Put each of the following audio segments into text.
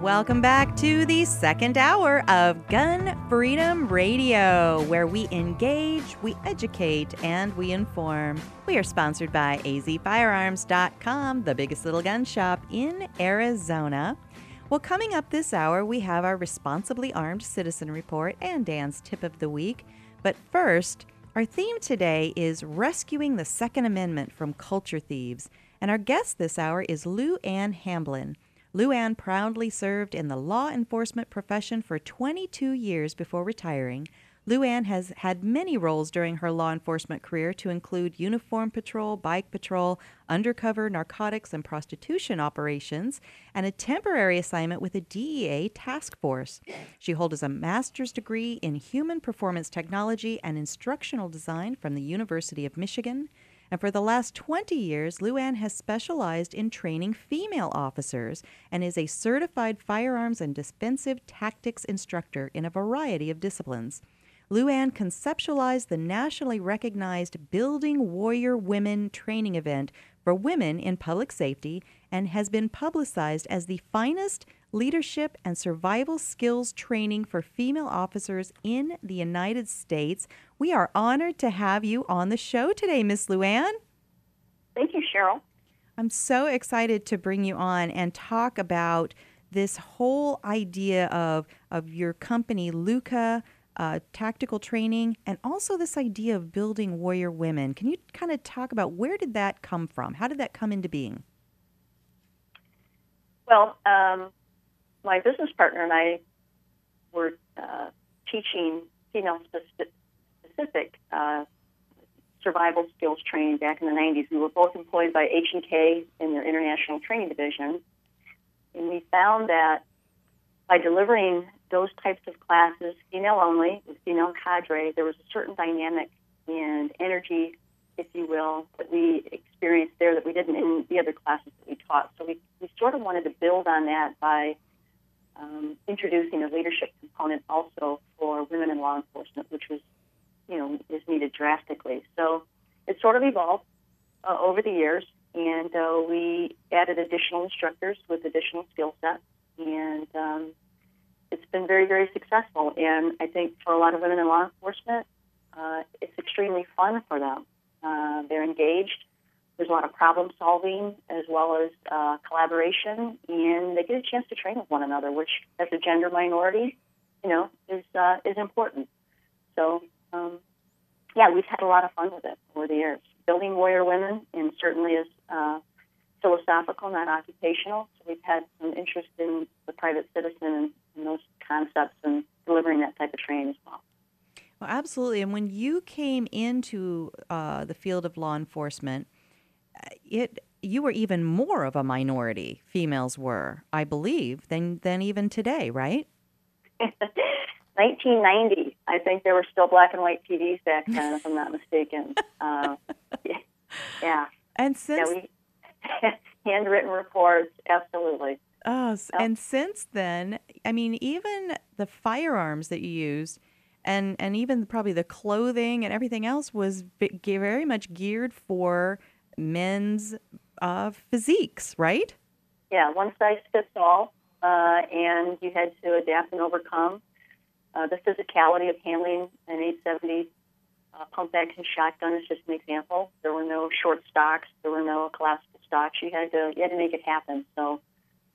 Welcome back to the second hour of Gun Freedom Radio, where we engage, we educate, and we inform. We are sponsored by azfirearms.com, the biggest little gun shop in Arizona. Well, coming up this hour, we have our Responsibly Armed Citizen Report and Dan's Tip of the Week. But first, our theme today is Rescuing the Second Amendment from Culture Thieves. And our guest this hour is Lou Ann Hamblin. Lou Ann proudly served in the law enforcement profession for 22 years before retiring. Lou Ann has had many roles during her law enforcement career to include uniform patrol, bike patrol, undercover narcotics and prostitution operations, and a temporary assignment with a DEA task force. She holds a master's degree in human performance technology and instructional design from the University of Michigan. And for the last 20 years, Luann has specialized in training female officers and is a certified firearms and defensive tactics instructor in a variety of disciplines. Luann conceptualized the nationally recognized Building Warrior Women training event for women in public safety and has been publicized as the finest leadership and survival skills training for female officers in the United States. We are honored to have you on the show today, Miss Luann. Thank you, Cheryl. I'm so excited to bring you on and talk about this whole idea of, of your company, Luca uh, tactical training, and also this idea of building warrior women. Can you kind of talk about where did that come from? How did that come into being? Well, um, my business partner and I were uh, teaching female specific uh, survival skills training back in the 90s. We were both employed by H&K in their international training division, and we found that by delivering those types of classes, female only, with female cadre, there was a certain dynamic and energy, if you will, that we experienced there that we didn't in the other classes that we taught. So we, we sort of wanted to build on that by um, introducing a leadership component also for women in law enforcement, which was, you know, is needed drastically. So it sort of evolved uh, over the years, and uh, we added additional instructors with additional skill sets, and um, it's been very, very successful. And I think for a lot of women in law enforcement, uh, it's extremely fun for them. Uh, they're engaged. There's a lot of problem solving as well as uh, collaboration, and they get a chance to train with one another, which, as a gender minority, you know, is uh, is important. So, um, yeah, we've had a lot of fun with it over the years. Building warrior women, and certainly is uh, philosophical, not occupational. So we've had some interest in the private citizen and, those concepts and delivering that type of training as well. Well, absolutely. And when you came into uh, the field of law enforcement, it you were even more of a minority. Females were, I believe, than than even today, right? 1990. I think there were still black and white TVs back then, if I'm not mistaken. Uh, yeah. And since yeah, we, handwritten reports, absolutely. Oh, and since then, I mean, even the firearms that you used, and and even probably the clothing and everything else was very much geared for men's uh, physiques, right? Yeah, one size fits all, uh, and you had to adapt and overcome uh, the physicality of handling an 870 uh, pump action shotgun is just an example. There were no short stocks. There were no collapsible stocks. You had to you had to make it happen. So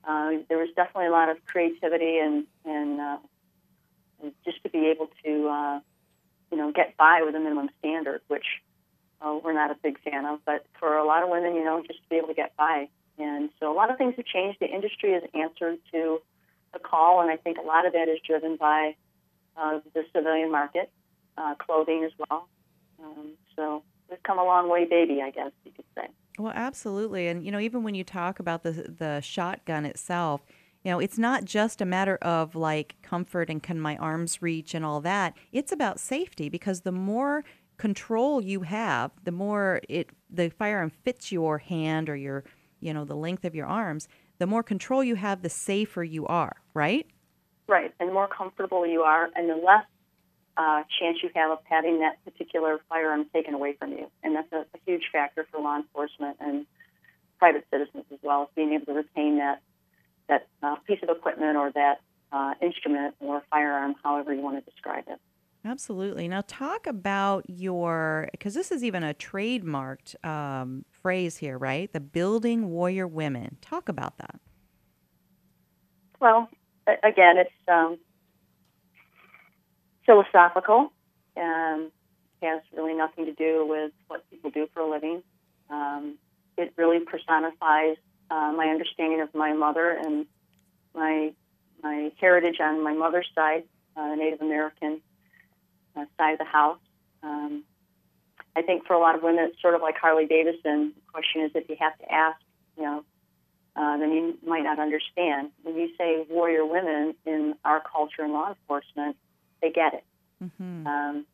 uh, there was definitely a lot of creativity and and uh, just to be able to uh, you know get by with a minimum standard, which uh, we're not a big fan of. But for a lot of women, you know, just to be able to get by. And so a lot of things have changed. The industry has answered to the call, and I think a lot of that is driven by uh, the civilian market uh, clothing as well. Um, so we've come a long way, baby, I guess you could say. Well, absolutely. And you know, even when you talk about the the shotgun itself, you know, it's not just a matter of like comfort and can my arms reach and all that. It's about safety because the more control you have, the more it the firearm fits your hand or your, you know, the length of your arms, the more control you have, the safer you are, right? Right. And the more comfortable you are and the less uh, chance you have of having that particular firearm taken away from you. And that's a, a huge factor for law enforcement and private citizens as well, being able to retain that that uh, piece of equipment or that uh, instrument or firearm, however you want to describe it. Absolutely. Now, talk about your, because this is even a trademarked um, phrase here, right? The building warrior women. Talk about that. Well, again, it's um, philosophical and has really nothing to do with what people do for a living. Um, it really personifies uh, my understanding of my mother and my my heritage on my mother's side, uh, Native American uh, side of the house. Um, I think for a lot of women, it's sort of like Harley Davidson. The question is if you have to ask, you know, uh, then you might not understand. When you say warrior women in our culture and law enforcement, they get it. Mm-hmm. Um,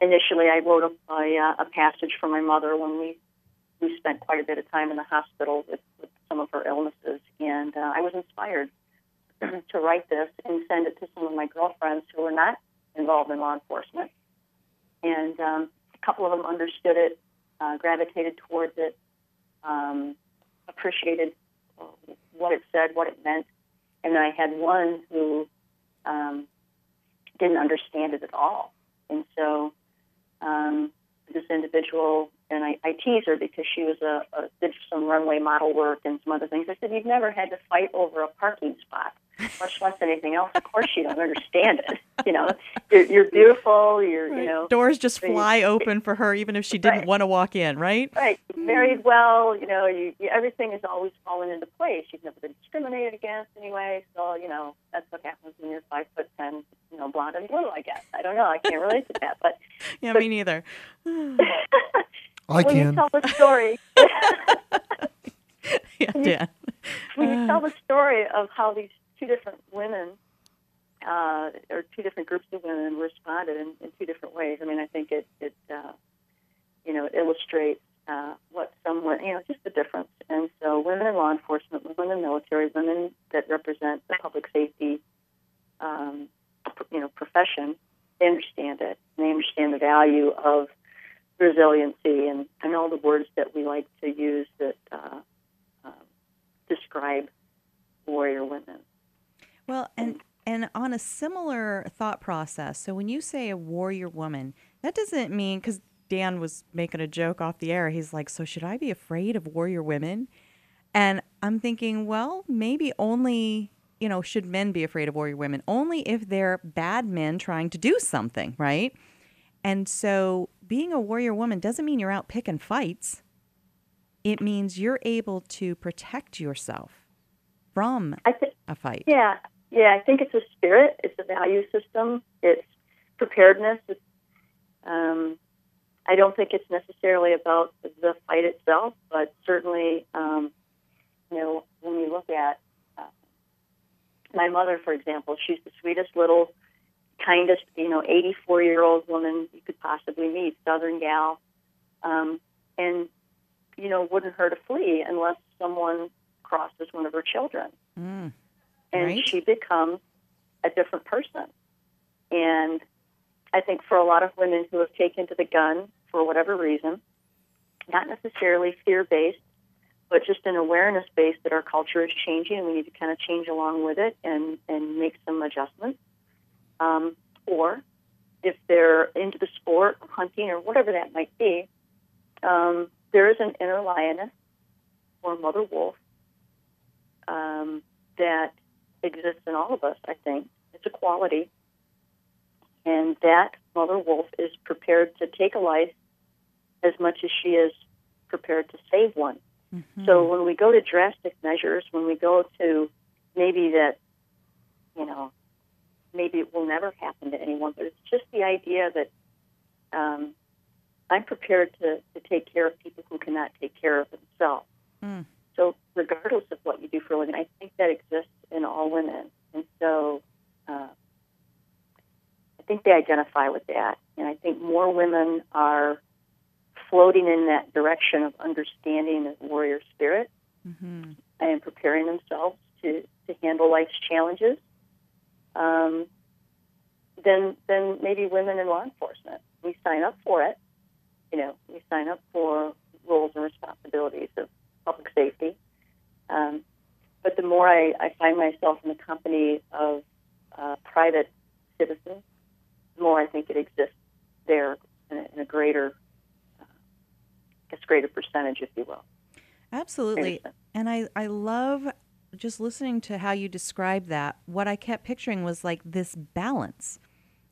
initially, I wrote a, a, a passage for my mother when we we spent quite a bit of time in the hospital with, with some of her illnesses, and uh, I was inspired to write this and send it to some of my girlfriends who were not involved in law enforcement. And um, a couple of them understood it, uh, gravitated towards it, um, appreciated what it said, what it meant. And I had one who um, didn't understand it at all. And so um, this individual, and I, I tease her because she was a, a did some runway model work and some other things. I said, "You've never had to fight over a parking spot." Much less anything else. Of course, you don't understand it. You know, you're, you're beautiful. You're, right. you know, doors just fly open for her, even if she didn't right. want to walk in. Right. Right. Mm. Married well. You know, you, you, everything is always fallen into place. You've never been discriminated against anyway. So you know, that's what happens when you're five foot ten. You know, blonde and blue. I guess. I don't know. I can't relate to that. But yeah, but, me neither. I when can. you tell the story. yeah, Dan. When you tell the story of how these two different women uh, or two different groups of women responded in, in two different ways. I mean, I think it, it uh, you know, illustrates uh, what someone, you know, just the difference. And so, women in law enforcement, women in the military, women that represent the public safety, um, you know, profession, they understand it. They understand the value of resiliency and, and all the words that we like to use that uh, uh, describe warrior women. Well, and and on a similar thought process, so when you say a warrior woman, that doesn't mean because Dan was making a joke off the air. He's like, "So should I be afraid of warrior women?" And I'm thinking, well, maybe only you know should men be afraid of warrior women only if they're bad men trying to do something, right? And so being a warrior woman doesn't mean you're out picking fights. It means you're able to protect yourself from th- a fight. Yeah, yeah, I think it's a spirit. It's a value system. It's preparedness. It's, um, I don't think it's necessarily about the fight itself, but certainly, um, you know, when you look at uh, my mother, for example, she's the sweetest little, kindest, you know, 84 year old woman you could possibly meet, Southern gal, um, and you know, wouldn't hurt a flea unless someone crosses one of her children. Mm and right. she becomes a different person. And I think for a lot of women who have taken to the gun for whatever reason, not necessarily fear based, but just an awareness based that our culture is changing and we need to kind of change along with it and, and make some adjustments. Um, or if they're into the sport hunting or whatever that might be, um, there is an inner lioness or mother wolf um, that exists in all of us, I think. It's a quality. And that mother wolf is prepared to take a life as much as she is prepared to save one. Mm-hmm. So when we go to drastic measures, when we go to maybe that, you know, maybe it will never happen to anyone, but it's just the idea that um, I'm prepared to, to take care of people who cannot take care of themselves. Mm. So, regardless of what you do for a living, I think that exists in all women. And so, uh, I think they identify with that. And I think more women are floating in that direction of understanding the warrior spirit Mm-hmm. and preparing themselves to, to handle life's challenges um, than, than maybe women in law enforcement. We sign up for it. You know, we sign up for roles and responsibilities of public safety. Um, but the more I, I find myself in the company of uh, private citizens, the more I think it exists there in a, in a greater, uh, I guess, greater percentage, if you will. Absolutely. And I, I love just listening to how you describe that. What I kept picturing was like this balance.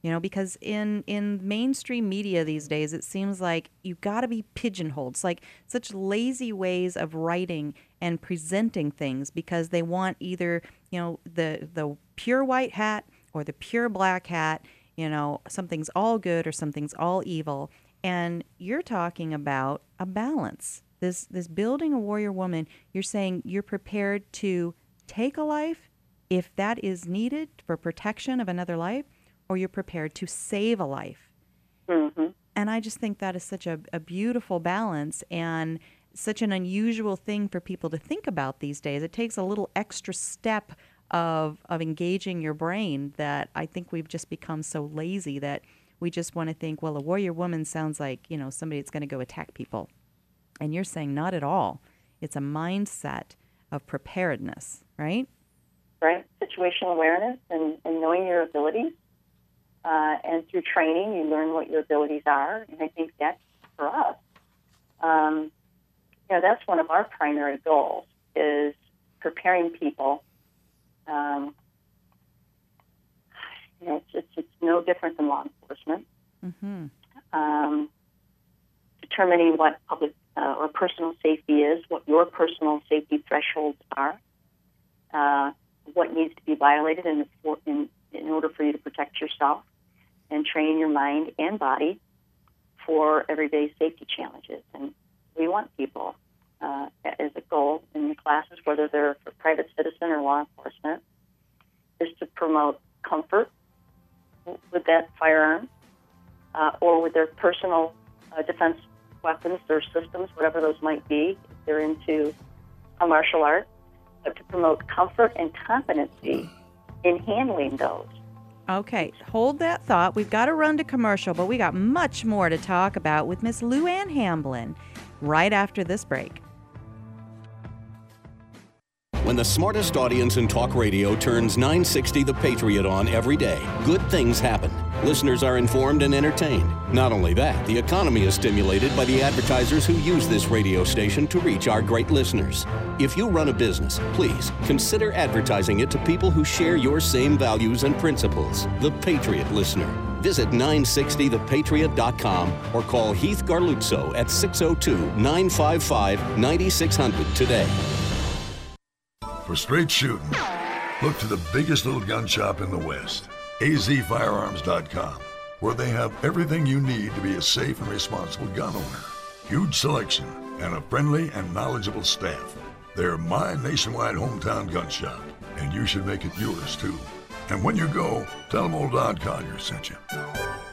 You know, because in in mainstream media these days, it seems like you got to be pigeonholed. It's like such lazy ways of writing and presenting things because they want either you know the the pure white hat or the pure black hat. You know, something's all good or something's all evil. And you're talking about a balance. This this building a warrior woman. You're saying you're prepared to take a life if that is needed for protection of another life, or you're prepared to save a life. Mm-hmm. And I just think that is such a, a beautiful balance and such an unusual thing for people to think about these days. It takes a little extra step of of engaging your brain that I think we've just become so lazy that we just want to think, well, a warrior woman sounds like, you know, somebody that's going to go attack people. And you're saying not at all. It's a mindset of preparedness, right? right? Situational awareness and, and knowing your abilities. Uh, and through training, you learn what your abilities are. And I think that's for us. Um, you know, that's one of our primary goals is preparing people. Um, you know, it's, it's, it's no different than law enforcement. Mm-hmm. Um, determining what public uh, or personal safety is, what your personal safety thresholds are, uh, what needs to be violated in, in, in order for you to protect yourself, and train your mind and body for everyday safety challenges. And we want people uh, as a goal in the classes, whether they're for private citizen or law enforcement, is to promote comfort with that firearm uh, or with their personal uh, defense weapons, their systems, whatever those might be. If they're into a martial art, but to promote comfort and competency in handling those. Okay, hold that thought. We've got to run to commercial, but we got much more to talk about with Miss Lou Ann Hamblin right after this break. When the smartest audience in talk radio turns 960 The Patriot on every day, good things happen. Listeners are informed and entertained. Not only that, the economy is stimulated by the advertisers who use this radio station to reach our great listeners. If you run a business, please consider advertising it to people who share your same values and principles. The Patriot Listener. Visit 960thepatriot.com or call Heath Garluzzo at 602 955 9600 today. For straight shooting, look to the biggest little gun shop in the West, azfirearms.com, where they have everything you need to be a safe and responsible gun owner. Huge selection and a friendly and knowledgeable staff. They're my nationwide hometown gun shop, and you should make it yours too. And when you go, tell them old Don Collier sent you.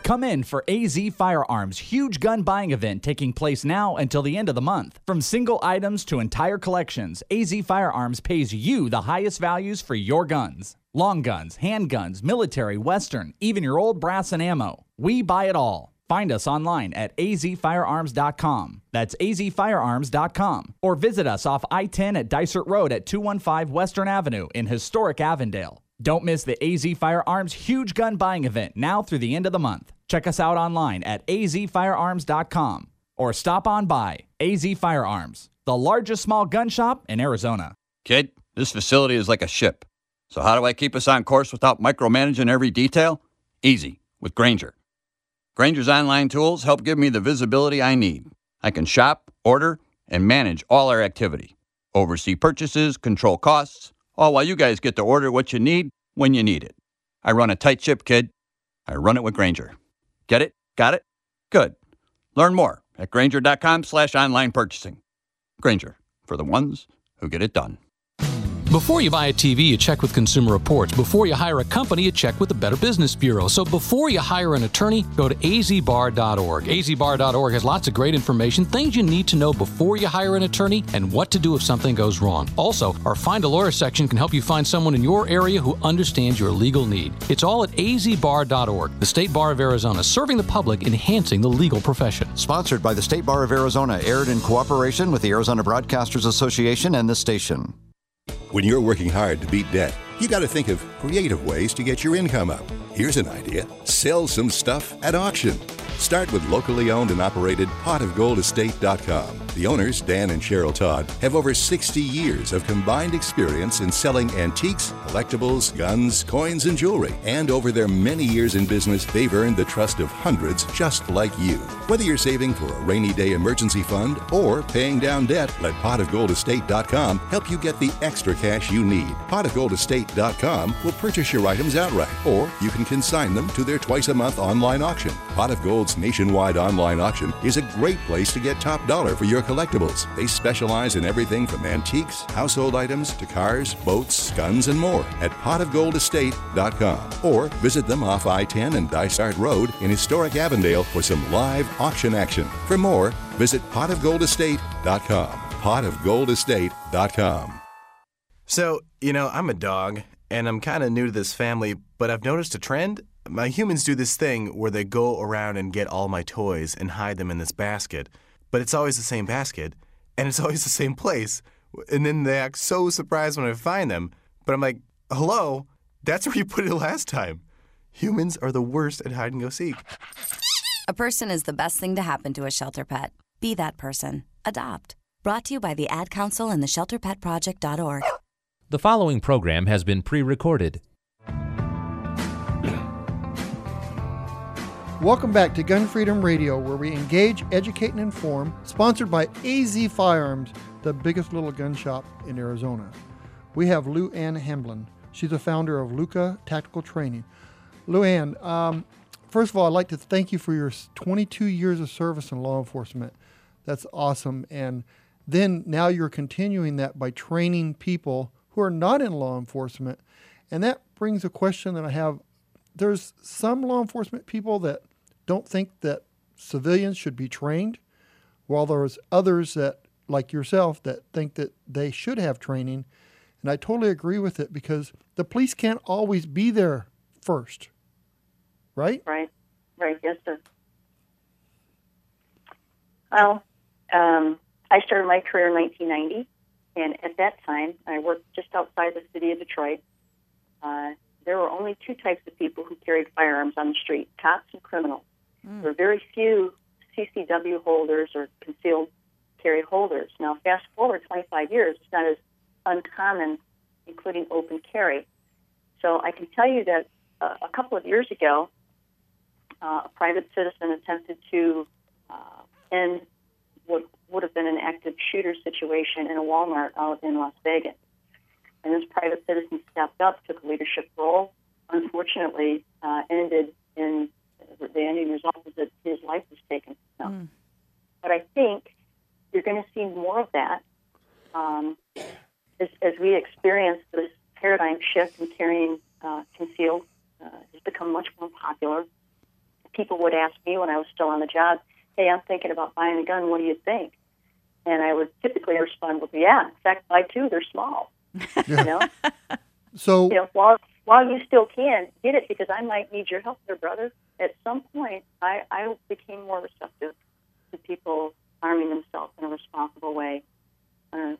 Come in for AZ Firearms' huge gun buying event taking place now until the end of the month. From single items to entire collections, AZ Firearms pays you the highest values for your guns. Long guns, handguns, military, western, even your old brass and ammo. We buy it all. Find us online at azfirearms.com. That's azfirearms.com. Or visit us off I 10 at Dysart Road at 215 Western Avenue in historic Avondale. Don't miss the AZ Firearms huge gun buying event now through the end of the month. Check us out online at azfirearms.com or stop on by AZ Firearms, the largest small gun shop in Arizona. Kid, this facility is like a ship. So, how do I keep us on course without micromanaging every detail? Easy, with Grainger. Grainger's online tools help give me the visibility I need. I can shop, order, and manage all our activity, oversee purchases, control costs, Oh, all while you guys get to order what you need when you need it. I run a tight ship, kid. I run it with Grainger. Get it? Got it? Good. Learn more at Grainger.com slash online purchasing. Grainger, for the ones who get it done. Before you buy a TV, you check with Consumer Reports. Before you hire a company, you check with the Better Business Bureau. So before you hire an attorney, go to azbar.org. azbar.org has lots of great information, things you need to know before you hire an attorney, and what to do if something goes wrong. Also, our Find a Lawyer section can help you find someone in your area who understands your legal need. It's all at azbar.org, the State Bar of Arizona, serving the public, enhancing the legal profession. Sponsored by the State Bar of Arizona, aired in cooperation with the Arizona Broadcasters Association and this station. When you're working hard to beat debt, you got to think of creative ways to get your income up. Here's an idea sell some stuff at auction. Start with locally owned and operated potofgoldestate.com. The owners, Dan and Cheryl Todd, have over 60 years of combined experience in selling antiques, collectibles, guns, coins, and jewelry. And over their many years in business, they've earned the trust of hundreds just like you. Whether you're saving for a rainy day emergency fund or paying down debt, let potofgoldestate.com help you get the extra cash you need. Potofgoldestate.com will purchase your items outright, or you can consign them to their twice a month online auction. Pot of Gold's nationwide online auction is a great place to get top dollar for your collectibles. They specialize in everything from antiques, household items, to cars, boats, guns, and more at potofgoldestate.com. Or visit them off I 10 and Dysart Road in historic Avondale for some live auction action. For more, visit potofgoldestate.com. Potofgoldestate.com. So, you know, I'm a dog and I'm kind of new to this family, but I've noticed a trend. My humans do this thing where they go around and get all my toys and hide them in this basket but it's always the same basket and it's always the same place. And then they act so surprised when I find them. But I'm like, hello, that's where you put it last time. Humans are the worst at hide and go seek. A person is the best thing to happen to a shelter pet. Be that person. Adopt. Brought to you by the Ad Council and the ShelterPetProject.org. The following program has been pre recorded. Welcome back to Gun Freedom Radio, where we engage, educate, and inform. Sponsored by AZ Firearms, the biggest little gun shop in Arizona. We have Lou Ann Hamblin. She's the founder of Luca Tactical Training. Lou Ann, um, first of all, I'd like to thank you for your 22 years of service in law enforcement. That's awesome. And then now you're continuing that by training people who are not in law enforcement. And that brings a question that I have. There's some law enforcement people that don't think that civilians should be trained, while there's others that, like yourself, that think that they should have training. And I totally agree with it because the police can't always be there first, right? Right, right, yes, sir. Well, um, I started my career in 1990, and at that time, I worked just outside the city of Detroit. Uh, there were only two types of people who carried firearms on the street cops and criminals. Mm. There were very few CCW holders or concealed carry holders. Now, fast forward 25 years, it's not as uncommon, including open carry. So I can tell you that uh, a couple of years ago, uh, a private citizen attempted to uh, end what would have been an active shooter situation in a Walmart out in Las Vegas. And this private citizen stepped up, took a leadership role. Unfortunately, uh, ended in the ending result was that his life was taken. So. Mm. But I think you're going to see more of that um, as, as, we experience this paradigm shift in carrying uh, concealed uh, has become much more popular. People would ask me when I was still on the job, "Hey, I'm thinking about buying a gun. What do you think?" And I would typically respond with, "Yeah, in fact, buy two. They're small." You know. So you know, while while you still can get it, because I might need your help, there, brother at some point, I, I became more receptive to people arming themselves in a responsible way, uh,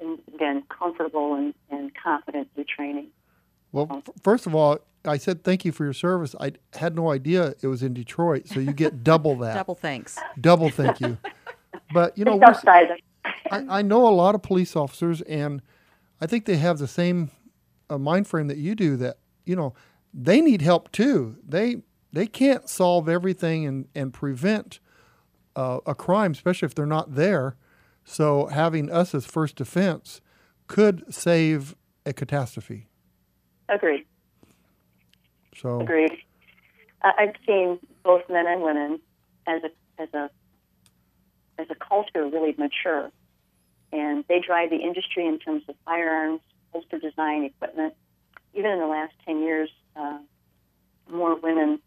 and again, comfortable and, and confident through training. Well, f- first of all, I said thank you for your service. I had no idea it was in Detroit, so you get double that. double thanks. Double thank you. But you know, I, I know a lot of police officers, and I think they have the same uh, mind frame that you do. That you know, they need help too. They they can't solve everything and, and prevent uh, a crime, especially if they're not there. So having us as first defense could save a catastrophe. Agreed. So agreed. I've seen both men and women as a as a as a culture, really mature. And they drive the industry in terms of firearms, holster design, equipment. Even in the last 10 years, uh, more women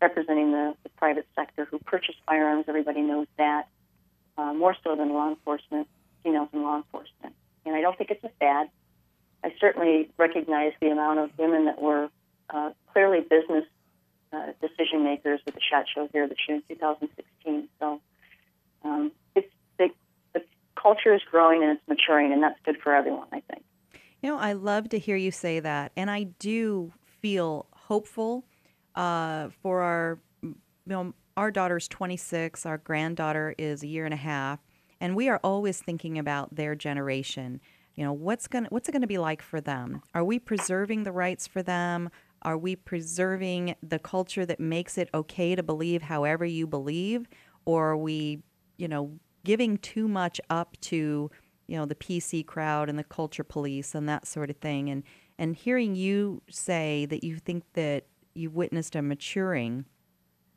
representing the, the private sector who purchase firearms. Everybody knows that. Uh, more so than law enforcement, females in law enforcement. And I don't think it's a fad. I certainly recognize the amount of women that were uh, clearly business uh, decision makers with the SHOT Show here this year in 2016. So um, culture is growing and it's maturing, and that's good for everyone, I think. You know, I love to hear you say that, and I do feel hopeful uh, for our, you know, our daughter's 26, our granddaughter is a year and a half, and we are always thinking about their generation. You know, what's going to what's it going to be like for them? Are we preserving the rights for them? Are we preserving the culture that makes it okay to believe however you believe, or are we, you know, giving too much up to, you know, the PC crowd and the culture police and that sort of thing? And and hearing you say that you think that you've witnessed a maturing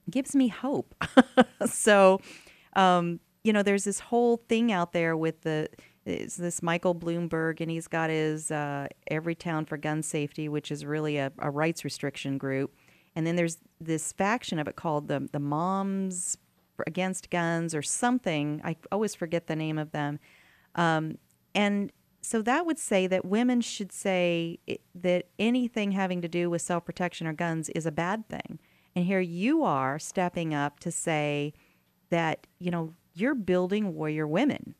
gives me hope. so, um, you know, there's this whole thing out there with the is this Michael Bloomberg, and he's got his uh, Everytown for Gun Safety, which is really a, a, rights restriction group. And then there's this faction of it called the the Moms Against Guns or something. I always forget the name of them. Um, and so that would say that women should say that anything having to do with self protection or guns is a bad thing. And here you are stepping up to say that, you know, you're building warrior women.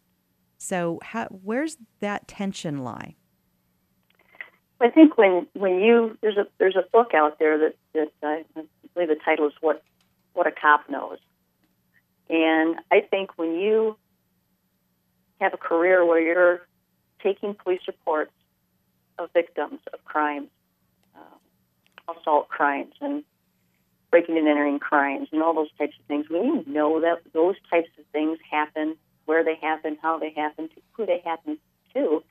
So how, where's that tension lie? I think when when you there's a there's a book out there that that I believe the title is what what a cop knows, and I think when you have a career where you're taking police reports of victims of crimes, uh, assault crimes, and breaking and entering crimes, and all those types of things. When you know that those types of things happen, where they happen, how they happen, to who they happen to, you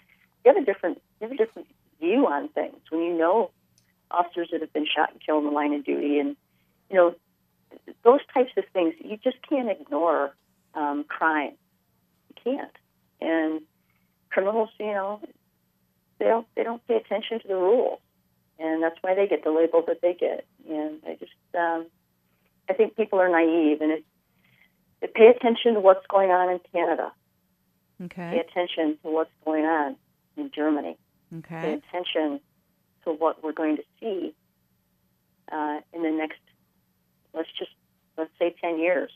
have a different you have a different view on things. When you know officers that have been shot and killed in the line of duty, and you know those types of things, you just can't ignore um, crime. You can't, and criminals, you know, they don't they don't pay attention to the rules, and that's why they get the label that they get. And I just um, I think people are naive, and it, they pay attention to what's going on in Canada. Okay. Pay attention to what's going on in Germany. Okay. Pay attention to what we're going to see uh, in the next, let's just let's say, ten years.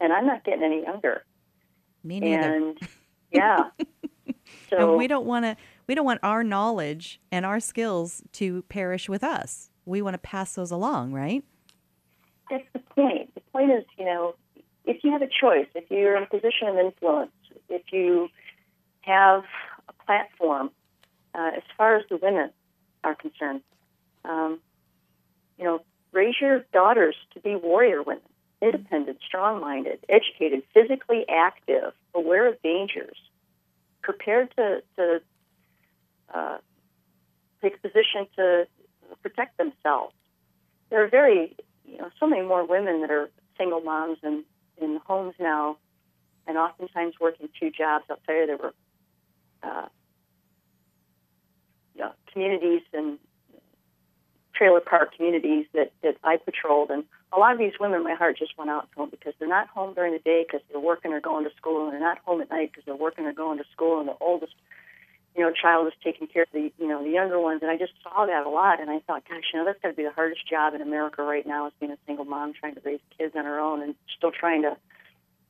And I'm not getting any younger. Me neither. And yeah. So and we don't want to we don't want our knowledge and our skills to perish with us. We want to pass those along, right? That's the point. The point is, you know, if you have a choice, if you're in a position of influence, if you have a platform, uh, as far as the women are concerned, um, you know, raise your daughters to be warrior women, independent, strong-minded, educated, physically active, aware of dangers, prepared to, to uh, take position to protect themselves. There are very, you know, so many more women that are single moms and in homes now, and oftentimes working two jobs. You, there were uh, you know, communities and trailer park communities that, that I patrolled, and a lot of these women, my heart just went out to them because they're not home during the day because they're working or going to school, and they're not home at night because they're working or going to school, and the oldest, you know, child is taking care of the, you know, the younger ones, and I just saw that a lot, and I thought, gosh, you know, that's got to be the hardest job in America right now is being a single mom trying to raise kids on her own and still trying to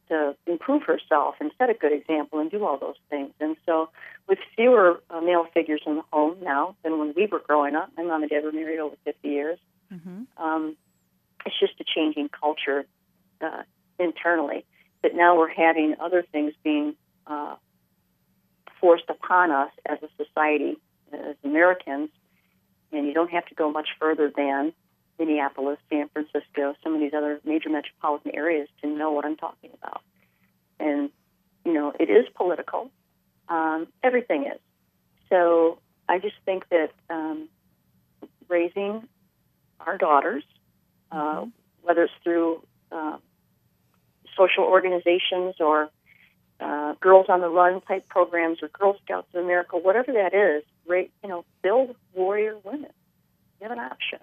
to improve herself and set a good example and do all those things. And so, with fewer uh, male figures in the home now than when we were growing up, my mom and dad were married over 50 years. Mm-hmm. Um, it's just a changing culture uh, internally. But now we're having other things being uh, forced upon us as a society, as Americans. And you don't have to go much further than Minneapolis, San Francisco, some of these other major metropolitan areas to know what I'm talking about. And, you know, it is political. Um, everything is. So I just think that um, raising our daughters, uh, whether it's through uh, social organizations or uh, Girls on the Run type programs or Girl Scouts of America, whatever that is, right, you know, build warrior women. You have an option.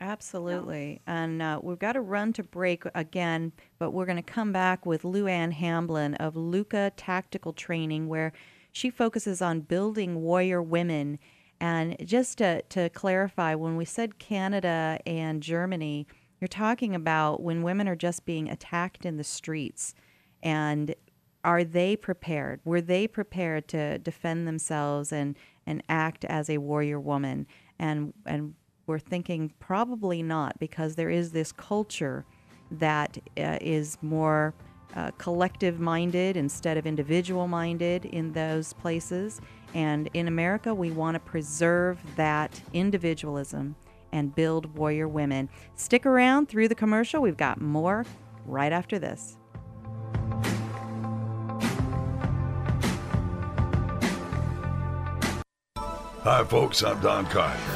Absolutely. And uh, we've got to run to break again, but we're going to come back with Lou Ann Hamblin of Luca Tactical Training, where she focuses on building warrior women. And just to, to clarify, when we said Canada and Germany, you're talking about when women are just being attacked in the streets. And are they prepared? Were they prepared to defend themselves and, and act as a warrior woman? And, and we're thinking probably not because there is this culture that uh, is more uh, collective minded instead of individual minded in those places. And in America, we want to preserve that individualism and build warrior women. Stick around through the commercial. We've got more right after this. Hi, folks. I'm Don Collier.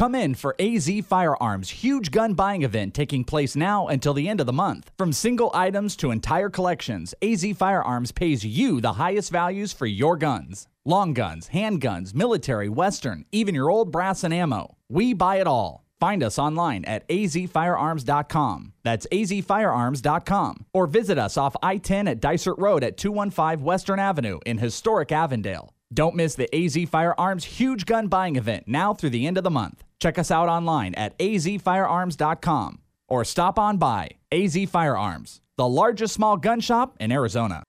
Come in for AZ Firearms' huge gun buying event taking place now until the end of the month. From single items to entire collections, AZ Firearms pays you the highest values for your guns. Long guns, handguns, military, western, even your old brass and ammo. We buy it all. Find us online at azfirearms.com. That's azfirearms.com. Or visit us off I 10 at Dysart Road at 215 Western Avenue in historic Avondale. Don't miss the AZ Firearms huge gun buying event now through the end of the month. Check us out online at azfirearms.com or stop on by AZ Firearms, the largest small gun shop in Arizona.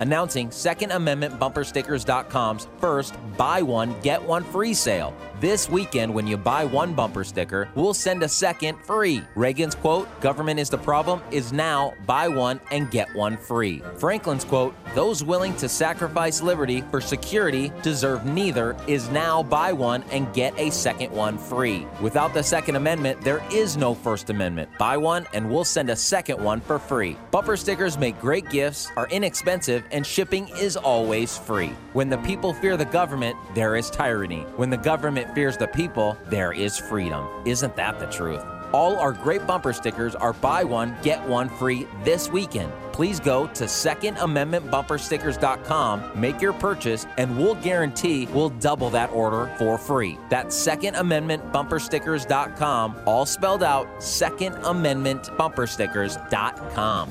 Announcing Second Amendment BumperStickers.com's first buy one, get one free sale. This weekend, when you buy one bumper sticker, we'll send a second free. Reagan's quote, government is the problem, is now buy one and get one free. Franklin's quote, those willing to sacrifice liberty for security deserve neither, is now buy one and get a second one free. Without the Second Amendment, there is no First Amendment. Buy one and we'll send a second one for free. Bumper stickers make great gifts, are inexpensive, and shipping is always free. When the people fear the government, there is tyranny. When the government fears the people, there is freedom. Isn't that the truth? All our great bumper stickers are buy one, get one free this weekend. Please go to secondamendmentbumperstickers.com, make your purchase, and we'll guarantee we'll double that order for free. That's secondamendmentbumperstickers.com, all spelled out, secondamendmentbumperstickers.com.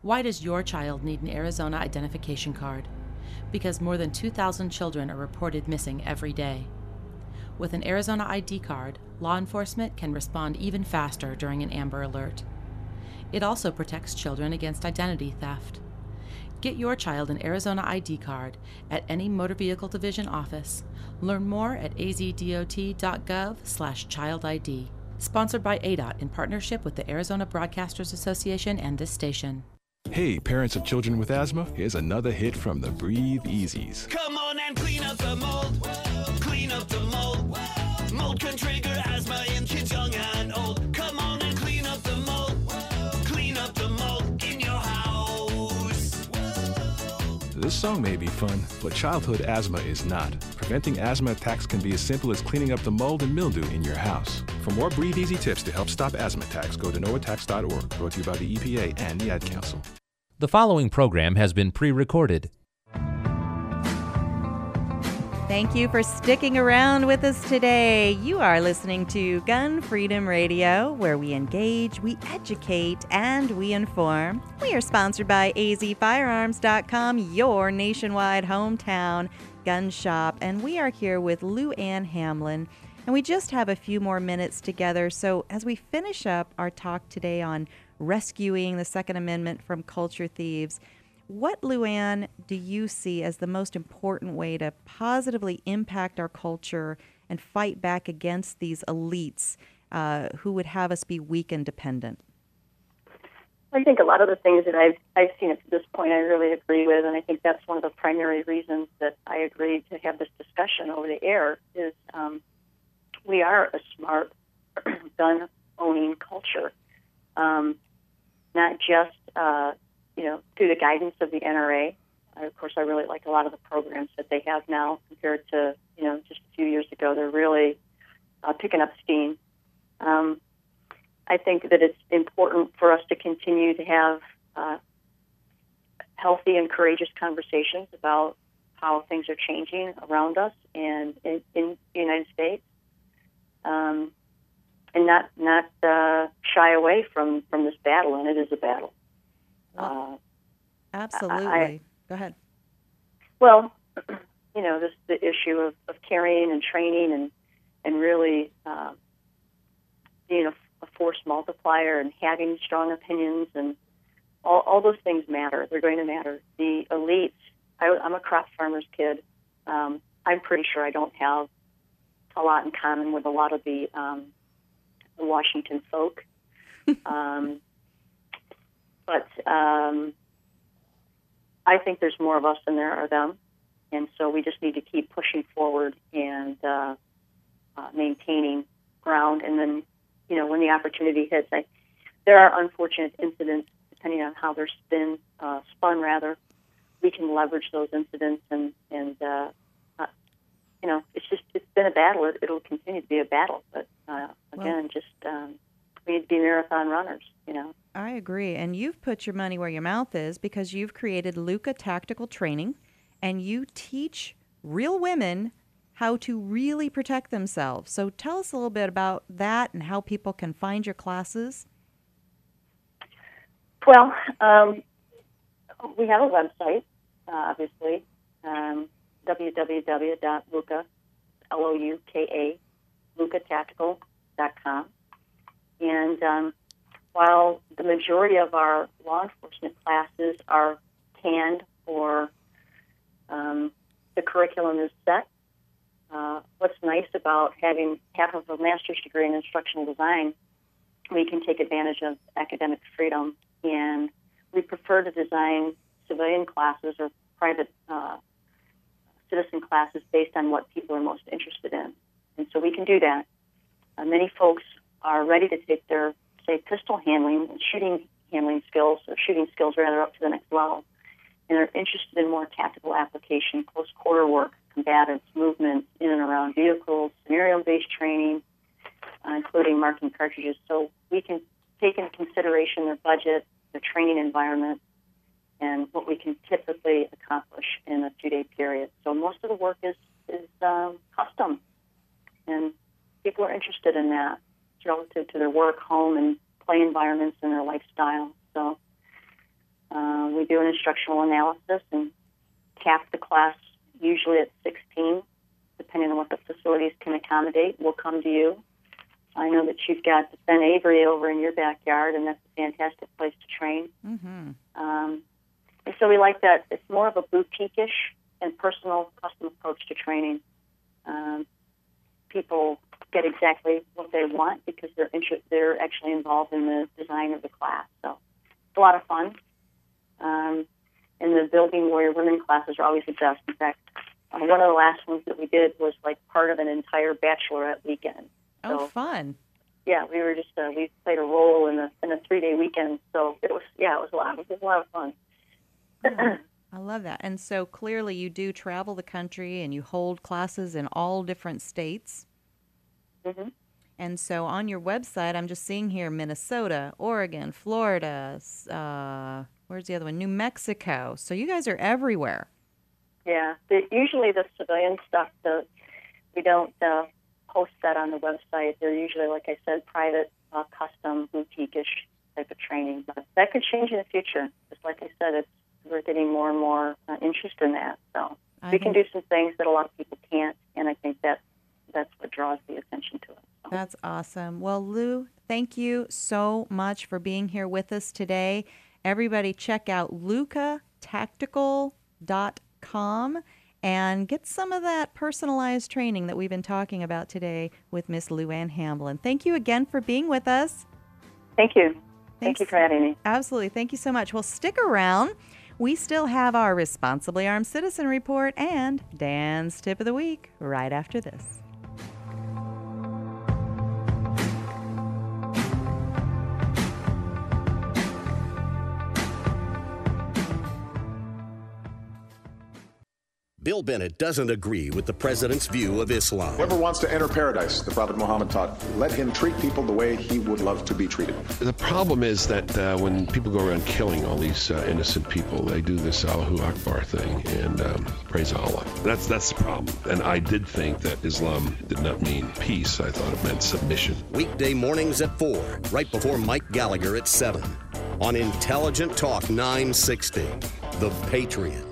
Why does your child need an Arizona identification card? Because more than 2,000 children are reported missing every day. With an Arizona ID card, law enforcement can respond even faster during an Amber Alert. It also protects children against identity theft. Get your child an Arizona ID card at any Motor Vehicle Division office. Learn more at azdot.gov/childid. Sponsored by ADOT in partnership with the Arizona Broadcasters Association and this station. Hey, parents of children with asthma, here's another hit from the Breathe Easies. Come on and clean up the mold. This song may be fun, but childhood asthma is not. Preventing asthma attacks can be as simple as cleaning up the mold and mildew in your house. For more Breathe Easy tips to help stop asthma attacks, go to noattacks.org. Brought to you by the EPA and the Ad Council. The following program has been pre recorded. Thank you for sticking around with us today. You are listening to Gun Freedom Radio, where we engage, we educate, and we inform. We are sponsored by azfirearms.com, your nationwide hometown gun shop, and we are here with Lou Ann Hamblin. And we just have a few more minutes together. So, as we finish up our talk today on rescuing the Second Amendment from culture thieves, what, Luann, do you see as the most important way to positively impact our culture and fight back against these elites uh, who would have us be weak and dependent? I think a lot of the things that I've I've seen up to this point, I really agree with, and I think that's one of the primary reasons that I agreed to have this discussion over the air. Is um, we are a smart gun owning culture, um, not just uh, you know through the guidance of the NRA. I, of course, I really like a lot of the programs that they have now compared to you know just a few years ago. They're really uh, picking up steam. Um, I think that it's important for us to continue to have uh, healthy and courageous conversations about how things are changing around us and in, in the United States, um, and not not uh, shy away from from this battle. And it is a battle. Well, uh, absolutely. I, Go ahead. Well, you know, this the issue of, of carrying and training and and really uh, being a a force multiplier and having strong opinions and all, all those things matter. They're going to matter. The elites, I, I'm a crop farmer's kid. Um, I'm pretty sure I don't have a lot in common with a lot of the, um, Washington folk. um, but um, I think there's more of us than there are them. And so we just need to keep pushing forward and uh, uh, maintaining ground and then you know, when the opportunity hits. I, there are unfortunate incidents, depending on how they're spin, uh, spun rather. We can leverage those incidents, and and uh, uh, you know, it's just it's been a battle. It, it'll continue to be a battle, but uh, again, Well- just um, we need to be marathon runners. You know. I agree. And you've put your money where your mouth is because you've created Louka Tactical Training and you teach real women how to really protect themselves. So tell us a little bit about that and how people can find your classes. Well, um, we have a website, uh, obviously, um, www.louka, L-O-U-K-A, loukatactical.com. And um, while the majority of our law enforcement classes are canned or um, the curriculum is set, uh, what's nice about having half of a master's degree in instructional design, we can take advantage of academic freedom, and we prefer to design civilian classes or private uh, citizen classes based on what people are most interested in. And so we can do that. Uh, many folks are ready to take their, say, pistol handling and shooting handling skills, or shooting skills rather, up to the next level, and are interested in more tactical application, close quarter work, combatants, movement in and around vehicles, scenario-based training, uh, including marking cartridges. So we can take into consideration their budget, their training environment, and what we can typically accomplish in a two-day period. So most of the work is is um, custom, and people are interested in that relative to their work, home, and play environments and their lifestyle. So uh, we do an instructional analysis and cap the class usually at 16, depending on what the facilities can accommodate. We'll come to you. I know that you've got the Ben Avery over in your backyard, and that's a fantastic place to train. Mm-hmm. Um, and so we like that. It's more of a boutique-ish and personal, custom approach to training. Um, people get exactly what they want because they're they're actually involved in the design of the class. So it's a lot of fun. Um, and the Building Warrior Women classes are always the best. In fact, uh, one of the last ones that we did was like part of an entire bachelorette weekend. Oh, So, fun. yeah, we were just uh, we played a role in a in a three day weekend. So it was yeah, it was a lot. It was a lot of fun. I love that. And so clearly you do travel the country and you hold classes in all different states. Hmm And so on your website, I'm just seeing here Minnesota, Oregon, Florida, uh, where's the other one? New Mexico. So you guys are everywhere. Yeah, the, usually the civilian stuff, the, we don't uh, post that on the website. They're usually, like I said, private, uh, custom, boutique-ish type of training. But that could change in the future. Just like I said, it's we're getting more and more uh, interest in that. So I we can do some things that a lot of people can't, and I think that that's what draws the attention to it. That's awesome. Well, Lou, thank you so much for being here with us today. Everybody, check out loukatactical.com and get some of that personalized training that we've been talking about today with Miss Lou Ann Hamblin. Thank you again for being with us. Thank you. Thank you for having me. Absolutely. Thank you so much. Well, stick around. We still have our Responsibly Armed Citizen Report and Dan's Tip of the Week right after this. Bill Bennett doesn't agree with the president's view of Islam. Whoever wants to enter paradise, the Prophet Muhammad taught, let him treat people the way he would love to be treated. The problem is that uh, when people go around killing all these uh, innocent people, they do this Allahu Akbar thing and um, praise Allah. That's that's the problem. And I did think that Islam did not mean peace. I thought it meant submission. Weekday mornings at 4, right before Mike Gallagher at 7. On Intelligent Talk 960, The Patriot.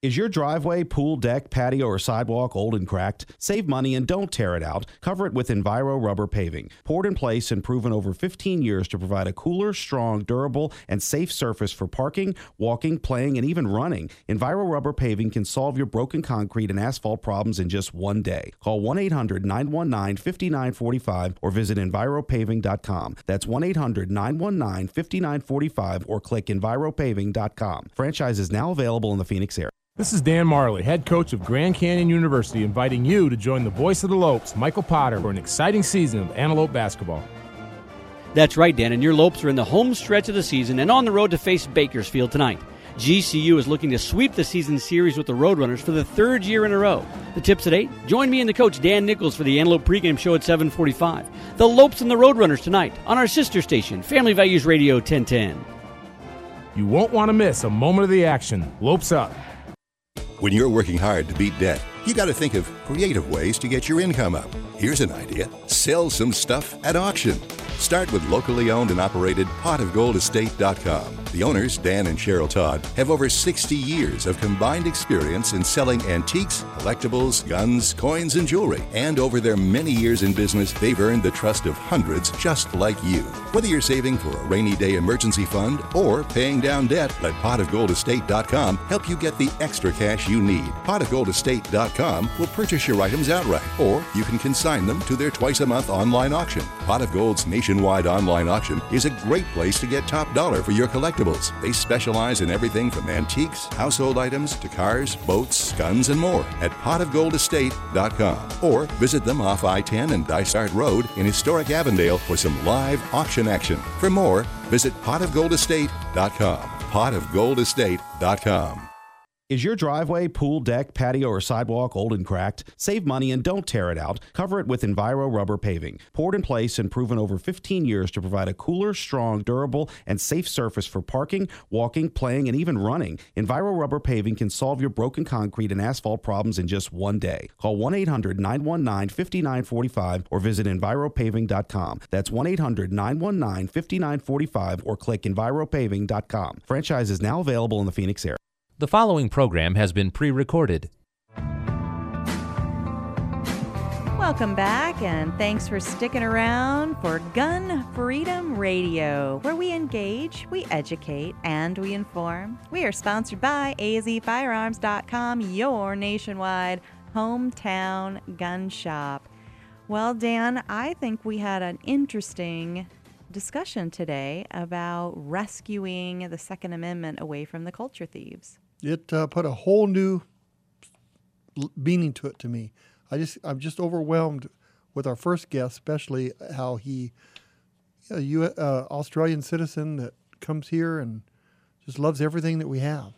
Is your driveway, pool, deck, patio, or sidewalk old and cracked? Save money and don't tear it out. Cover it with Enviro rubber paving. Poured in place and proven over 15 years to provide a cooler, strong, durable, and safe surface for parking, walking, playing, and even running. Enviro rubber paving can solve your broken concrete and asphalt problems in just one day. Call 1 800 919 5945 or visit EnviroPaving.com. That's 1 800 919 5945 or click EnviroPaving.com. Franchise is now available in the Phoenix area. This is Dan Majerle, head coach of Grand Canyon University, inviting you to join the voice of the Lopes, Michael Potter, for an exciting season of Antelope basketball. That's right, Dan, and your Lopes are in the home stretch of the season and on the road to face Bakersfield tonight. GCU is looking to sweep the season series with the Roadrunners for the third year in a row. The tips at 8. Join me and the coach Dan Nichols for the Antelope pregame show at 745. The Lopes and the Roadrunners tonight on our sister station, Family Values Radio 1010. You won't want to miss a moment of the action. Lopes up. When you're working hard to beat debt, you got to think of creative ways to get your income up. Here's an idea sell some stuff at auction. Start with locally owned and operated potofgoldestate.com. The owners, Dan and Cheryl Todd, have over 60 years of combined experience in selling antiques, collectibles, guns, coins, and jewelry. And over their many years in business, they've earned the trust of hundreds just like you. Whether you're saving for a rainy day emergency fund or paying down debt, let potofgoldestate.com help you get the extra cash you need. Potofgoldestate.com will purchase your items outright, or you can consign them to their twice a month online auction. Pot of Gold's nationwide online auction is a great place to get top dollar for your collectibles. They specialize in everything from antiques, household items, to cars, boats, guns, and more at potofgoldestate.com. Or visit them off I 10 and Dysart Road in historic Avondale for some live auction action. For more, visit potofgoldestate.com. Potofgoldestate.com. Is your driveway, pool, deck, patio, or sidewalk old and cracked? Save money and don't tear it out. Cover it with Enviro rubber paving. Poured in place and proven over 15 years to provide a cooler, strong, durable, and safe surface for parking, walking, playing, and even running. Enviro rubber paving can solve your broken concrete and asphalt problems in just one day. Call 1 800 919 5945 or visit EnviroPaving.com. That's 1 800 919 5945 or click EnviroPaving.com. Franchise is now available in the Phoenix area. The following program has been pre recorded. Welcome back, and thanks for sticking around for Gun Freedom Radio, where we engage, we educate, and we inform. We are sponsored by azfirearms.com, your nationwide hometown gun shop. Well, Dan, I think we had an interesting discussion today about rescuing the Second Amendment away from the culture thieves. It uh, put a whole new meaning to it to me. I just I'm just overwhelmed with our first guest, especially how he, a U, uh, Australian citizen that comes here and just loves everything that we have.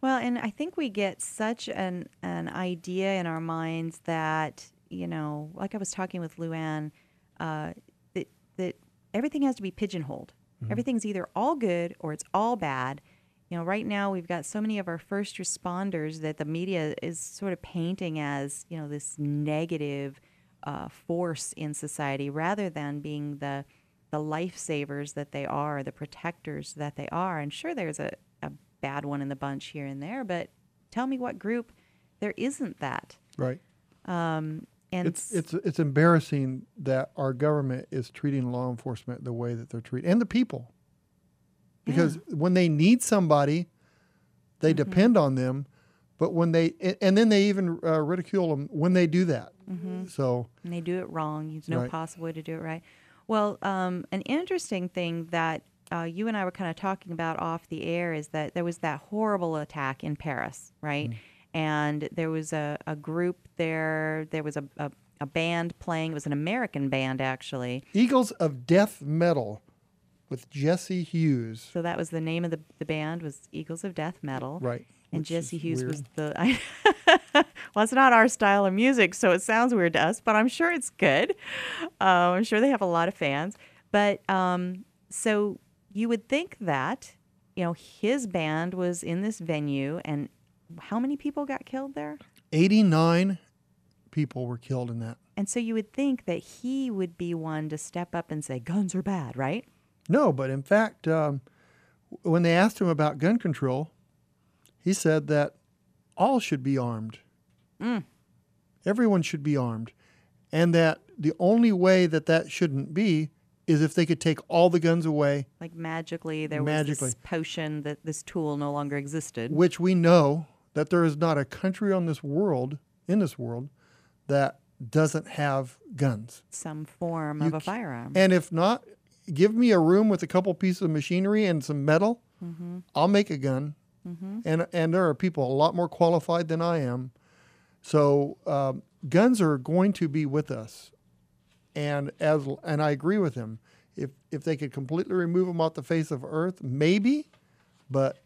Well, and I think we get such an an idea in our minds that you know, like I was talking with Luann, uh, that that everything has to be pigeonholed. Mhm. Everything's either all good or it's all bad. You know, right now we've got so many of our first responders that the media is sort of painting as you know this negative uh, force in society, rather than being the the lifesavers that they are, the protectors that they are. And sure, there's a, a bad one in the bunch here and there, but tell me what group there isn't that. Right. Um, and it's it's it's embarrassing that our government is treating law enforcement the way that they're treating and the people. Because when they need somebody, they Mm-hmm. depend on them, but when they and then they even uh, ridicule them when they do that. Mhm. So and they do it wrong. There's no Right. possible way to do it right. Well, um, an interesting thing that uh, you and I were kind of talking about off the air is that there was that horrible attack in Paris, right? And there was a, a group there. There was a, a, a band playing. It was an American band, actually. Eagles of Death Metal with Jesse Hughes. So that was the name of the, the band was Eagles of Death Metal. Right, And Jesse Hughes was the I, Well, it's not our style of music, so it sounds weird to us, but I'm sure it's good. Uh, I'm sure they have a lot of fans. But um, so you would think that, you know, his band was in this venue and how many people got killed there? 89 people were killed in that. And so you would think that he would be one to step up and say guns are bad, right? No, but in fact, um, when they asked him about gun control, he said that all should be armed. Mm. Everyone should be armed. And that the only way that that shouldn't be is if they could take all the guns away, Like magically there was this potion that this tool no longer existed. which we know that there is not a country on this world, in this world, that doesn't have guns. Some form You of a firearm. And if not, give me a room with a couple pieces of machinery and some metal. Mhm. I'll make a gun. Mhm. And and there are people a lot more qualified than I am. So um, guns are going to be with us. And as and I agree with him. If if they could completely remove them off the face of Earth, maybe, but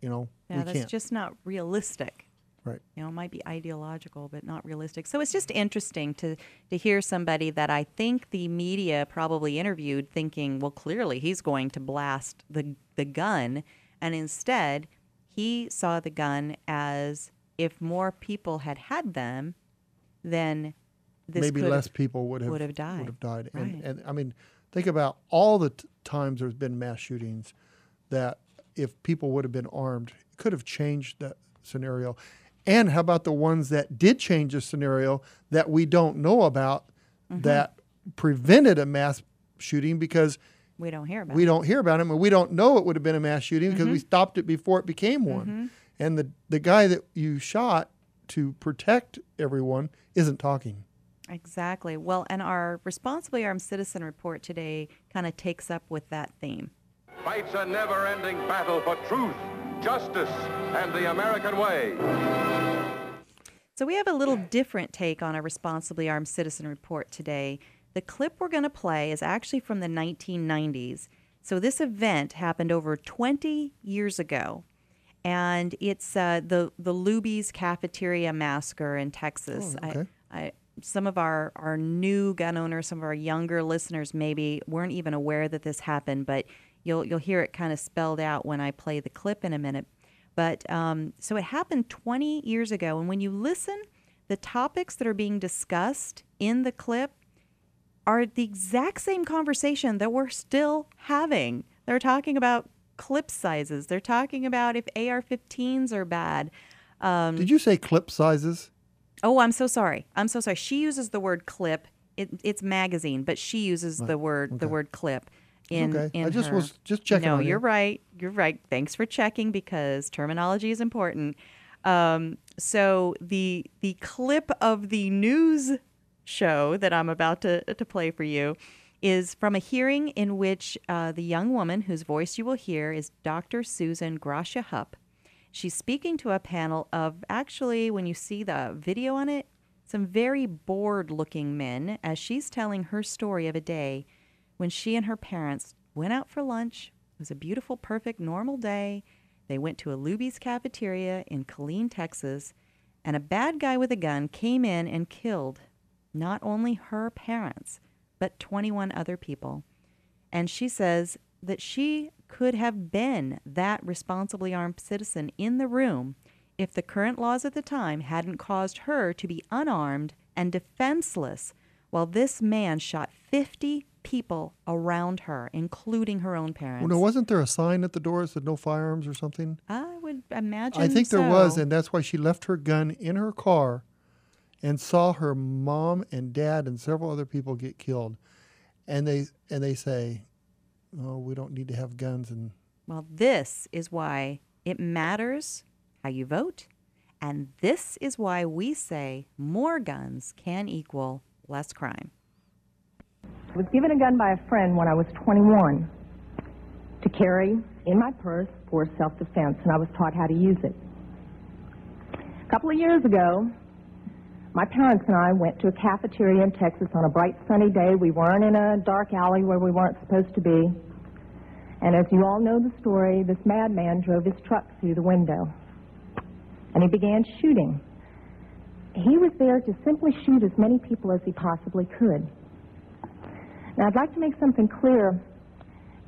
you know Yeah, that's can't. just not realistic. Right. You know, it might be ideological, but not realistic. So it's just interesting to to hear somebody that I think the media probably interviewed, thinking, well, clearly he's going to blast the the gun, and instead he saw the gun as if more people had had them, then this maybe less people would have would have died. Would have died. Right. And, and I mean, think about all the t- times there's been mass shootings that if people would have been armed, it could have changed that scenario. And how about the ones that did change the scenario that we don't know about Mhm. that prevented a mass shooting because we don't hear about. It? We it. don't hear about them and we don't know it would have been a mass shooting because we Mhm. stopped it before it became one. Mhm. And the the guy that you shot to protect everyone isn't talking. Exactly. Well, and our responsibly armed citizen report today kind of takes up with that theme. Fights a never-ending battle for truth, justice, and the American way. So we have a little different take on a responsibly armed citizen report today. The clip we're going to play is actually from the 1990s. So this event happened over 20 years ago. and it's uh, the the Luby's Cafeteria massacre in Texas. Oh, okay. I, I some of our our new gun owners, some of our younger listeners, maybe weren't even aware that this happened, but you'll you'll hear it kind of spelled out when I play the clip in a minute. But um, so it happened 20 years ago, and when you listen, the topics that are being discussed in the clip are the exact same conversation that we're still having. They're talking about clip sizes. They're talking about if AR-15s are bad. Um, Did you say clip sizes? Oh, I'm so sorry. I'm so sorry. She uses the word clip. It, it's magazine, but she uses the word the word clip. In, okay. in I just her- was just checking No, on you. you're right. You're right. Thanks for checking because terminology is important. Um, so the the clip of the news show that I'm about to to play for you is from a hearing in which uh, the young woman whose voice you will hear is Dr. Susan Gratia Hupp. She's speaking to a panel of actually, when you see the video on it, some very bored looking men as she's telling her story of a day when she and her parents went out for lunch. It was a beautiful, perfect, normal day. They went to a Luby's cafeteria in Killeen, Texas, and a bad guy with a gun came in and killed not only her parents, but 21 other people. And she says that she could have been that responsibly armed citizen in the room if the current laws at the time hadn't caused her to be unarmed and defenseless while this man shot 50 people around her, including her own parents. Well, no, wasn't there a sign at the door that said no firearms or something? I would imagine. I think there was, and that's why she left her gun in her car and saw her mom and dad and several other people get killed. And they and they say, "Oh, we don't need to have guns." And Well, this is why it matters how you vote. And this is why we say more guns can equal less crime. I was given a gun by a friend when I was 21 to carry in my purse for self-defense, and I was taught how to use it. A couple of years ago, my parents and I went to a cafeteria in Texas on a bright sunny day. We weren't in a dark alley where we weren't supposed to be. And as you all know the story, this madman drove his truck through the window. And he began shooting. He was there to simply shoot as many people as he possibly could. Now, I'd like to make something clear.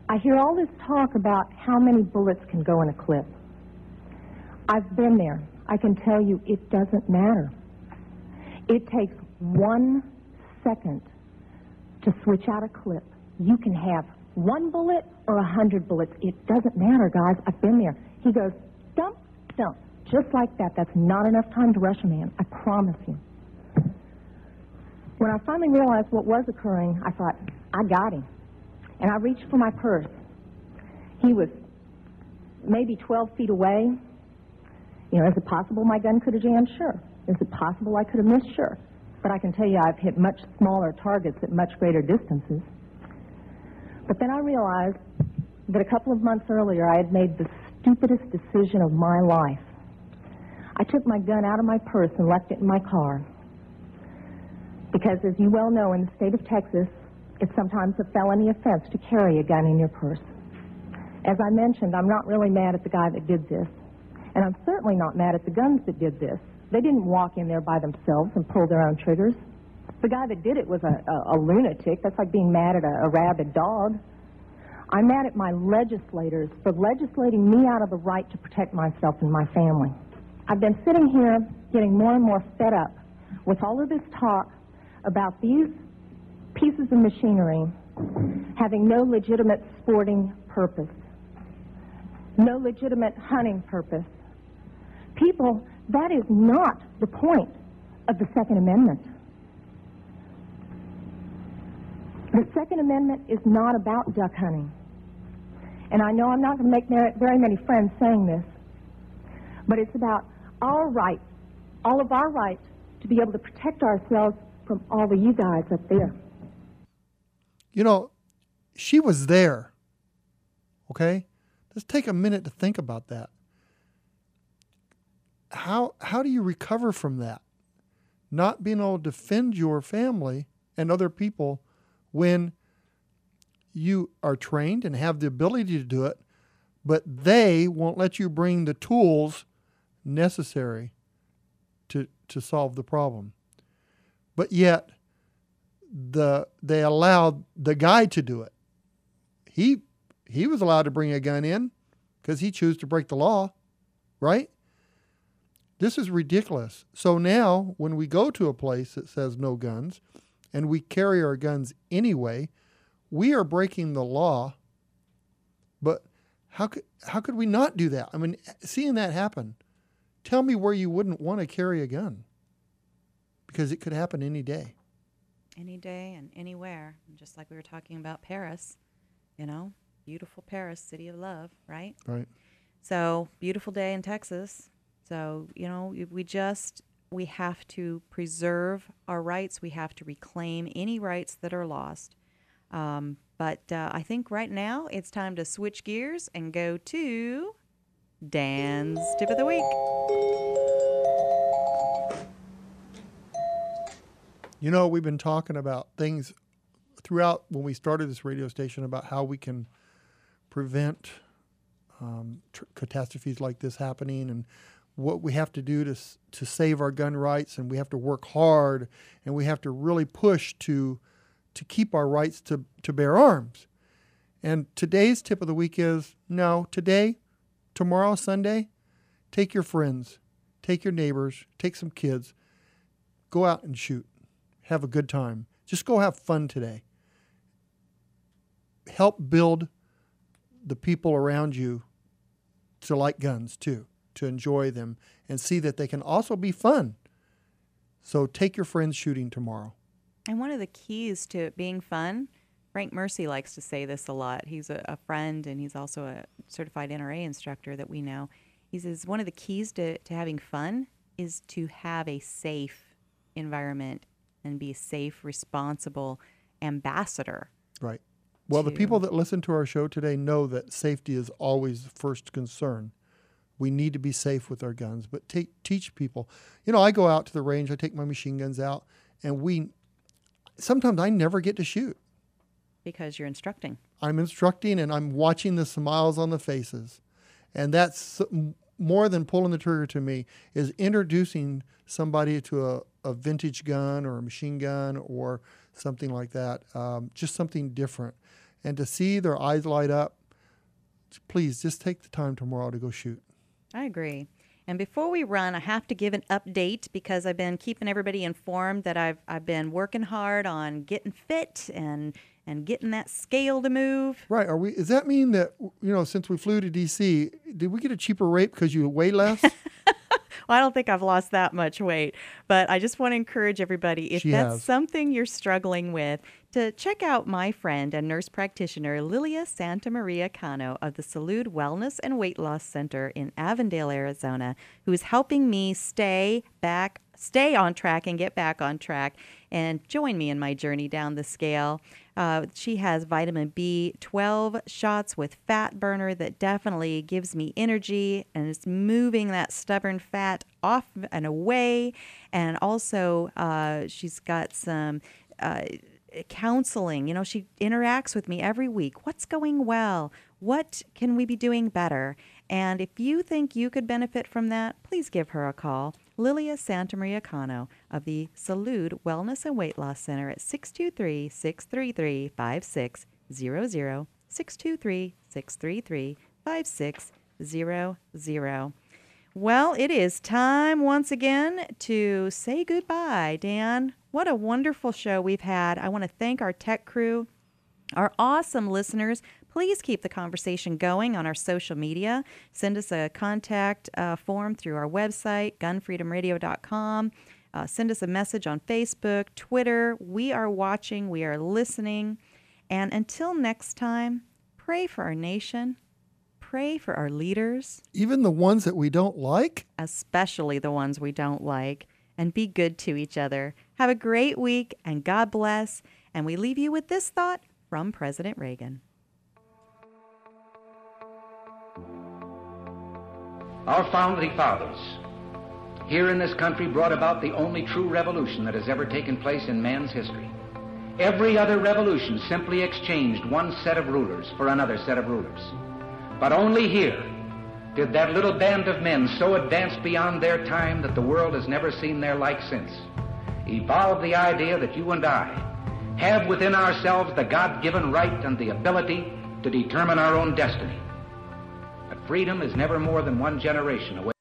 I hear all this talk about how many bullets can go in a clip. I've been there. I can tell you it doesn't matter. It takes one second to switch out a clip. You can have one bullet or a hundred bullets. It doesn't matter, guys. I've been there. He goes, dump, dump. Just like that. That's not enough time to rush a man. I promise you. When I finally realized what was occurring, I thought, I got him. And I reached for my purse. He was maybe 12 feet away. You know, is it possible my gun could have jammed? Sure. Is it possible I could have missed? Sure. But I can tell you I've hit much smaller targets at much greater distances. But then I realized that a couple of months earlier I had made the stupidest decision of my life. I took my gun out of my purse and left it in my car. Because, as you well know, in the state of Texas, it's sometimes a felony offense to carry a gun in your purse. As I mentioned, I'm not really mad at the guy that did this. And I'm certainly not mad at the guns that did this. They didn't walk in there by themselves and pull their own triggers. The guy that did it was a, a, a lunatic. That's like being mad at a, a rabid dog. I'm mad at my legislators for legislating me out of the right to protect myself and my family. I've been sitting here getting more and more fed up with all of this talk about these pieces of machinery having no legitimate sporting purpose, no legitimate hunting purpose. People, that is not the point of the Second Amendment. The Second Amendment is not about duck hunting. And I know I'm not going to make very many friends saying this, but it's about our right, all of our rights, to be able to protect ourselves from all of you guys up there. you know, she was there. Okay, just take a minute to think about that. How how do you recover from that? Not being able to defend your family and other people when you are trained and have the ability to do it, but they won't let you bring the tools necessary to to solve the problem. But yet the they allowed the guy to do it. He he was allowed to bring a gun in because he chose to break the law, right? This is ridiculous. So now when we go to a place that says no guns and we carry our guns anyway, we are breaking the law. But how could how could we not do that? I mean, seeing that happen, tell me where you wouldn't want to carry a gun. Because it could happen any day. Any day and anywhere. Just like we were talking about Paris, you know, beautiful Paris, city of love, right? Right. So, beautiful day in Texas. So, you know, we just we have to preserve our rights. We have to reclaim any rights that are lost. Um, but uh, I think right now it's time to switch gears and go to Dan's tip of the week. You know, we've been talking about things throughout when we started this radio station about how we can prevent um, tr- catastrophes like this happening and what we have to do to, to save our gun rights and we have to work hard and we have to really push to to keep our rights to, to bear arms. And today's tip of the week is no, today, tomorrow, Sunday, take your friends, take your neighbors, take some kids, go out and shoot. Have a good time. Just go have fun today. Help build the people around you to like guns too, to enjoy them and see that they can also be fun. So take your friends shooting tomorrow. And one of the keys to it being fun, Frank Mercy likes to say this a lot. He's a, a friend and he's also a certified NRA instructor that we know. He says one of the keys to, to having fun is to have a safe environment and be a safe, responsible ambassador. Right. Well, the people that listen to our show today know that safety is always the first concern. We need to be safe with our guns, but take, teach people. You know, I go out to the range, I take my machine guns out, and we sometimes I never get to shoot. Because you're instructing. I'm instructing and I'm watching the smiles on the faces. And that's more than pulling the trigger to me is introducing somebody to a, a vintage gun or a machine gun or something like that. Um, just something different. And to see their eyes light up, please just take the time tomorrow to go shoot. I agree. And before we run, I have to give an update because I've been keeping everybody informed that I've I've been working hard on getting fit and and getting that scale to move. Right. Are we? Does that mean that you know since we flew to DC, did we get a cheaper rate because you weigh less? Well, I don't think I've lost that much weight, but I just want to encourage everybody if She that's has. something you're struggling with, to check out my friend and nurse practitioner Lilia Santa Maria Cano of the Salud Wellness and Weight Loss Center in Avondale, Arizona, who is helping me stay back, stay on track and get back on track and join me in my journey down the scale. Uh, she has vitamin B12 shots with fat burner that definitely gives me energy and it's moving that stubborn fat off and away. And also, uh, she's got some. Uh, counseling you know she interacts with me every week what's going well what can we be doing better and if you think you could benefit from that please give her a call lilia santa maria cano of the salud wellness and weight loss center at 623-633-5600 623-633-5600 well, it is time once again to say goodbye, Dan. What a wonderful show we've had. I want to thank our tech crew, our awesome listeners. Please keep the conversation going on our social media. Send us a contact uh, form through our website, gunfreedomradio.com. Uh, send us a message on Facebook, Twitter. We are watching, we are listening. And until next time, pray for our nation, pray for our leaders Even the ones that we don't like. especially the ones we don't like, and be good to each other. Have a great week and God bless. And we leave you with this thought from President Reagan. Our founding fathers here in this country brought about the only true revolution that has ever taken place in man's history. Every other revolution simply exchanged one set of rulers for another set of rulers. But only here did that little band of men so advanced beyond their time that the world has never seen their like since evolve the idea that you and I have within ourselves the God given right and the ability to determine our own destiny. Freedom is never more than one generation away.